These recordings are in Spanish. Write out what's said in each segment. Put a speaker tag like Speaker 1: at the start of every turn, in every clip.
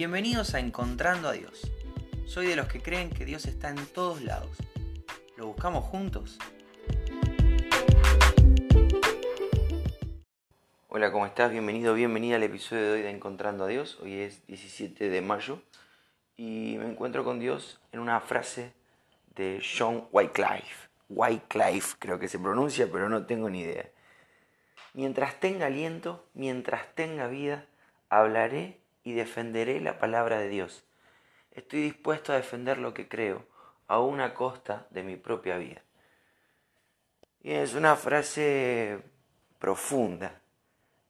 Speaker 1: Bienvenidos a Encontrando a Dios. Soy de los que creen que Dios está en todos lados. ¿Lo buscamos juntos? Hola, ¿cómo estás? Bienvenido, bienvenida al episodio de hoy de Encontrando a Dios. Hoy es 17 de mayo y me encuentro con Dios en una frase de John Wycliffe. Wycliffe creo que se pronuncia, pero no tengo ni idea. Mientras tenga aliento, mientras tenga vida, hablaré y defenderé la palabra de Dios. Estoy dispuesto a defender lo que creo, aún a costa de mi propia vida. Y es una frase profunda.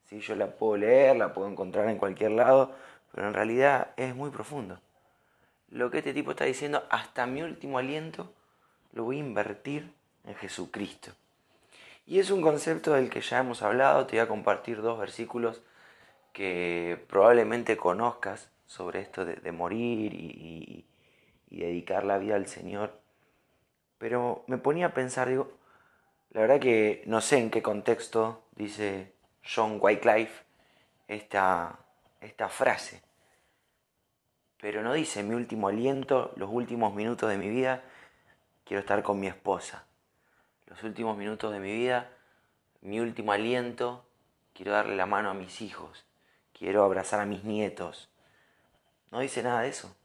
Speaker 1: Si yo la puedo leer, la puedo encontrar en cualquier lado, pero en realidad es muy profundo. Lo que este tipo está diciendo, hasta mi último aliento, lo voy a invertir en Jesucristo. Y es un concepto del que ya hemos hablado, te voy a compartir dos versículos que probablemente conozcas sobre esto de, morir y, dedicar la vida al Señor. Pero me ponía a pensar, digo, la verdad que no sé en qué contexto dice John Wycliffe esta, esta frase. Pero no dice mi último aliento, los últimos minutos de mi vida, quiero estar con mi esposa. Los últimos minutos de mi vida, mi último aliento, quiero darle la mano a mis hijos quiero abrazar a mis nietos. No dice nada de eso.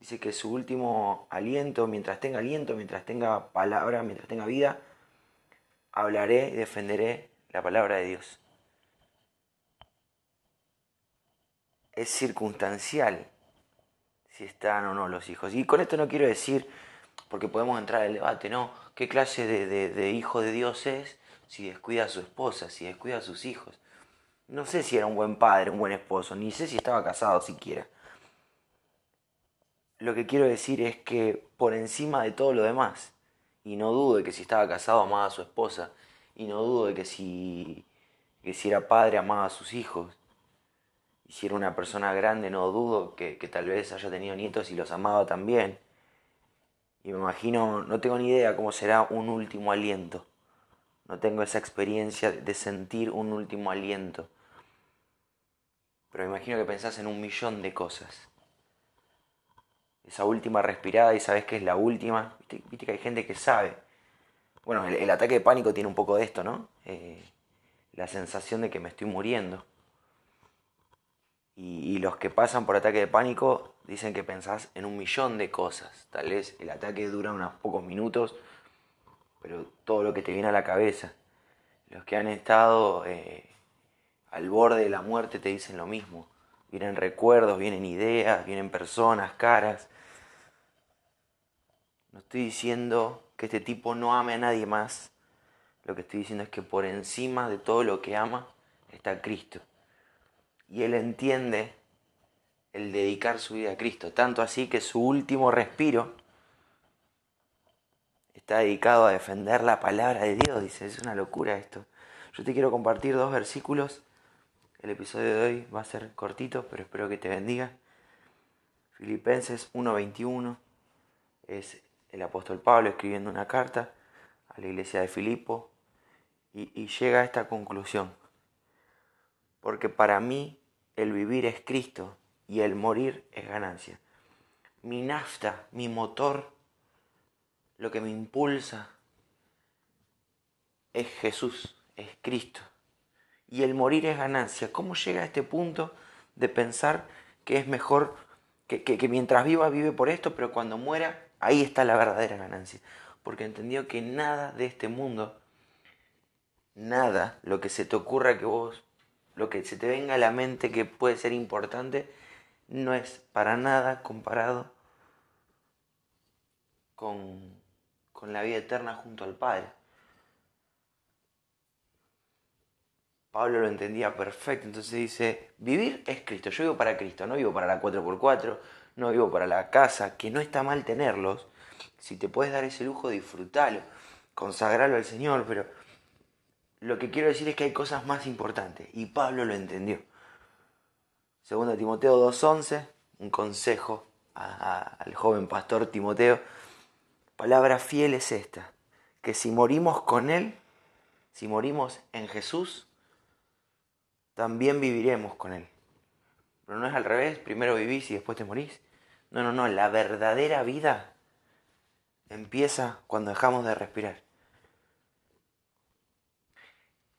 Speaker 1: Dice que su último aliento, mientras tenga aliento, mientras tenga palabra, mientras tenga vida, hablaré y defenderé la palabra de Dios. Es circunstancial si están o no los hijos. Y con esto no quiero decir, porque podemos entrar al debate, ¿no? ¿Qué clase de, de hijo de Dios es si descuida a su esposa, si descuida a sus hijos? No sé si era un buen padre, un buen esposo, ni sé si estaba casado siquiera. Lo que quiero decir es que por encima de todo lo demás, y no dudo de que si estaba casado amaba a su esposa, y no dudo de que si, que si era padre amaba a sus hijos, y si era una persona grande no dudo que, que tal vez haya tenido nietos y los amaba también. Y me imagino, no tengo ni idea cómo será un último aliento. No tengo esa experiencia de sentir un último aliento pero me imagino que pensás en un millón de cosas. Esa última respirada y sabes que es la última. Viste, que hay gente que sabe. Bueno, el, ataque de pánico tiene un poco de esto, ¿no? Eh, la sensación de que me estoy muriendo. Y, los que pasan por ataque de pánico dicen que pensás en un millón de cosas. Tal vez el ataque dura unos pocos minutos, pero todo lo que te viene a la cabeza. Los que han estado eh, al borde de la muerte te dicen lo mismo. Vienen recuerdos, vienen ideas, vienen personas, caras. No estoy diciendo que este tipo no ame a nadie más. Lo que estoy diciendo es que por encima de todo lo que ama está Cristo. Y él entiende el dedicar su vida a Cristo. Tanto así que su último respiro está dedicado a defender la palabra de Dios. Dice, es una locura esto. Yo te quiero compartir dos versículos el episodio de hoy va a ser cortito, pero espero que te bendiga. Filipenses 1:21 es el apóstol Pablo escribiendo una carta a la iglesia de Filipo y, y llega a esta conclusión. Porque para mí el vivir es Cristo y el morir es ganancia. Mi nafta, mi motor, lo que me impulsa es Jesús, es Cristo y el morir es ganancia. ¿Cómo llega a este punto de pensar que es mejor que, mientras viva vive por esto, pero cuando muera, ahí está la verdadera ganancia? Porque entendió que nada de este mundo, nada, lo que se te ocurra que vos, lo que se te venga a la mente que puede ser importante, no es para nada comparado con, con la vida eterna junto al Padre. Pablo lo entendía perfecto, entonces dice, vivir es Cristo, yo vivo para Cristo, no vivo para la 4x4, no vivo para la casa, que no está mal tenerlos, si te puedes dar ese lujo, disfrútalo, consagrarlo al Señor, pero lo que quiero decir es que hay cosas más importantes, y Pablo lo entendió. Segundo Timoteo 2.11, un consejo al joven pastor Timoteo, palabra fiel es esta, que si morimos con Él, si morimos en Jesús, también viviremos con Él. Pero no es al revés, primero vivís y después te morís. No, no, no, la verdadera vida empieza cuando dejamos de respirar.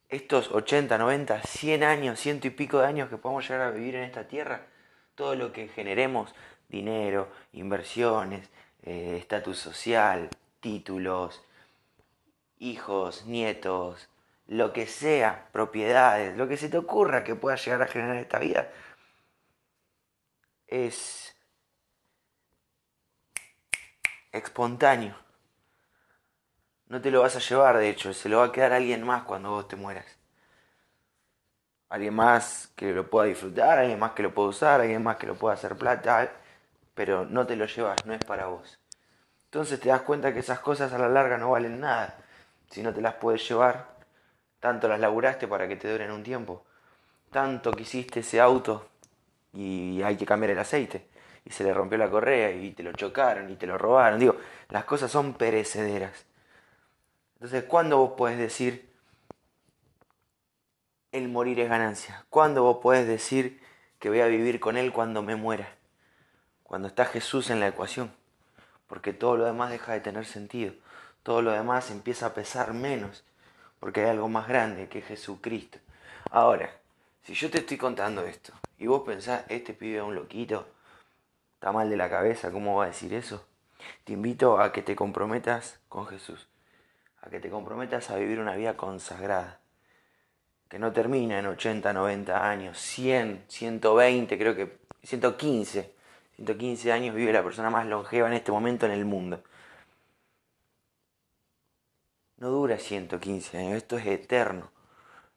Speaker 1: Estos 80, 90, 100 años, ciento y pico de años que podemos llegar a vivir en esta tierra, todo lo que generemos, dinero, inversiones, eh, estatus social, títulos, hijos, nietos, lo que sea, propiedades, lo que se te ocurra que pueda llegar a generar esta vida, es espontáneo. No te lo vas a llevar, de hecho, se lo va a quedar alguien más cuando vos te mueras. Alguien más que lo pueda disfrutar, alguien más que lo pueda usar, alguien más que lo pueda hacer plata, pero no te lo llevas, no es para vos. Entonces te das cuenta que esas cosas a la larga no valen nada. Si no te las puedes llevar, tanto las laburaste para que te duren un tiempo. Tanto quisiste ese auto y hay que cambiar el aceite. Y se le rompió la correa y te lo chocaron y te lo robaron. Digo, las cosas son perecederas. Entonces, ¿cuándo vos podés decir el morir es ganancia? ¿Cuándo vos podés decir que voy a vivir con Él cuando me muera? Cuando está Jesús en la ecuación. Porque todo lo demás deja de tener sentido. Todo lo demás empieza a pesar menos. Porque hay algo más grande que Jesucristo. Ahora, si yo te estoy contando esto y vos pensás, este pibe es un loquito, está mal de la cabeza, ¿cómo va a decir eso? Te invito a que te comprometas con Jesús, a que te comprometas a vivir una vida consagrada, que no termina en 80, 90 años, 100, 120, creo que 115, 115 años vive la persona más longeva en este momento en el mundo. No dura 115 años, esto es eterno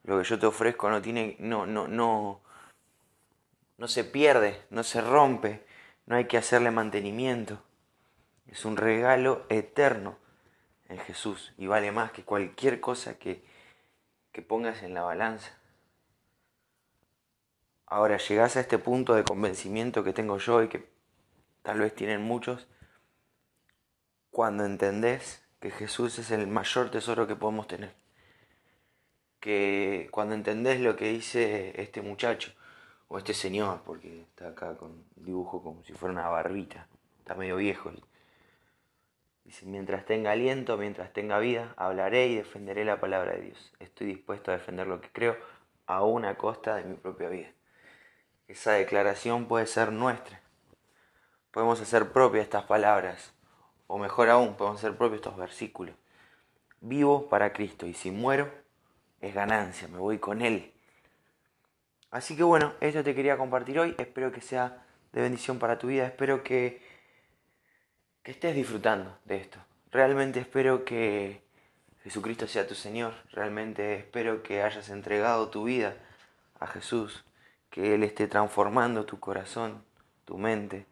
Speaker 1: lo que yo te ofrezco no tiene, no, no, no, no se pierde, no se rompe, no hay que hacerle mantenimiento. Es un regalo eterno en Jesús y vale más que cualquier cosa que, que pongas en la balanza. Ahora llegás a este punto de convencimiento que tengo yo y que tal vez tienen muchos, cuando entendés que Jesús es el mayor tesoro que podemos tener que cuando entendés lo que dice este muchacho, o este señor, porque está acá con dibujo como si fuera una barbita, está medio viejo. Dice, mientras tenga aliento, mientras tenga vida, hablaré y defenderé la palabra de Dios. Estoy dispuesto a defender lo que creo, aún a costa de mi propia vida. Esa declaración puede ser nuestra. Podemos hacer propias estas palabras, o mejor aún, podemos hacer propios estos versículos. Vivo para Cristo, y si muero, es ganancia, me voy con Él. Así que bueno, esto te quería compartir hoy, espero que sea de bendición para tu vida, espero que, que estés disfrutando de esto. Realmente espero que Jesucristo sea tu Señor, realmente espero que hayas entregado tu vida a Jesús, que Él esté transformando tu corazón, tu mente,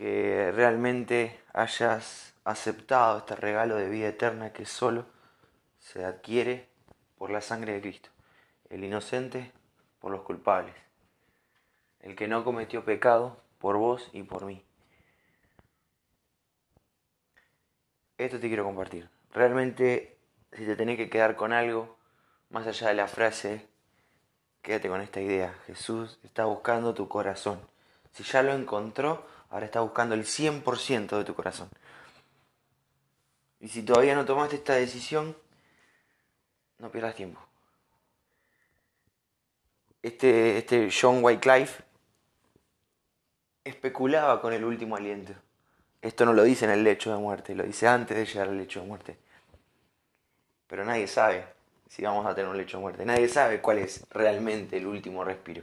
Speaker 1: que realmente hayas aceptado este regalo de vida eterna que solo se adquiere por la sangre de Cristo, el inocente por los culpables, el que no cometió pecado por vos y por mí. Esto te quiero compartir. Realmente, si te tenés que quedar con algo, más allá de la frase, quédate con esta idea. Jesús está buscando tu corazón. Si ya lo encontró, ahora está buscando el 100% de tu corazón. Y si todavía no tomaste esta decisión, no pierdas tiempo. Este, este John Wycliffe especulaba con el último aliento. Esto no lo dice en el lecho de muerte, lo dice antes de llegar al lecho de muerte. Pero nadie sabe si vamos a tener un lecho de muerte. Nadie sabe cuál es realmente el último respiro.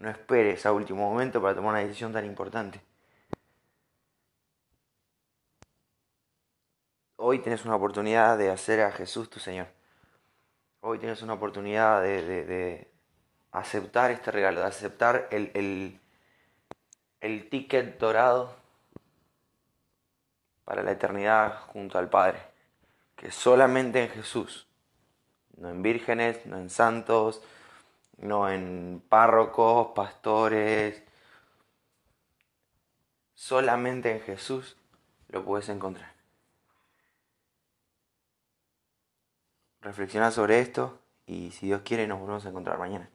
Speaker 1: No esperes a último momento para tomar una decisión tan importante. hoy tienes una oportunidad de hacer a Jesús tu Señor. Hoy tienes una oportunidad de, aceptar este regalo, de aceptar el, el, el ticket dorado para la eternidad junto al Padre. Que solamente en Jesús, no en vírgenes, no en santos, no en párrocos, pastores, solamente en Jesús lo puedes encontrar. reflexionar sobre esto y si Dios quiere nos volvemos a encontrar mañana.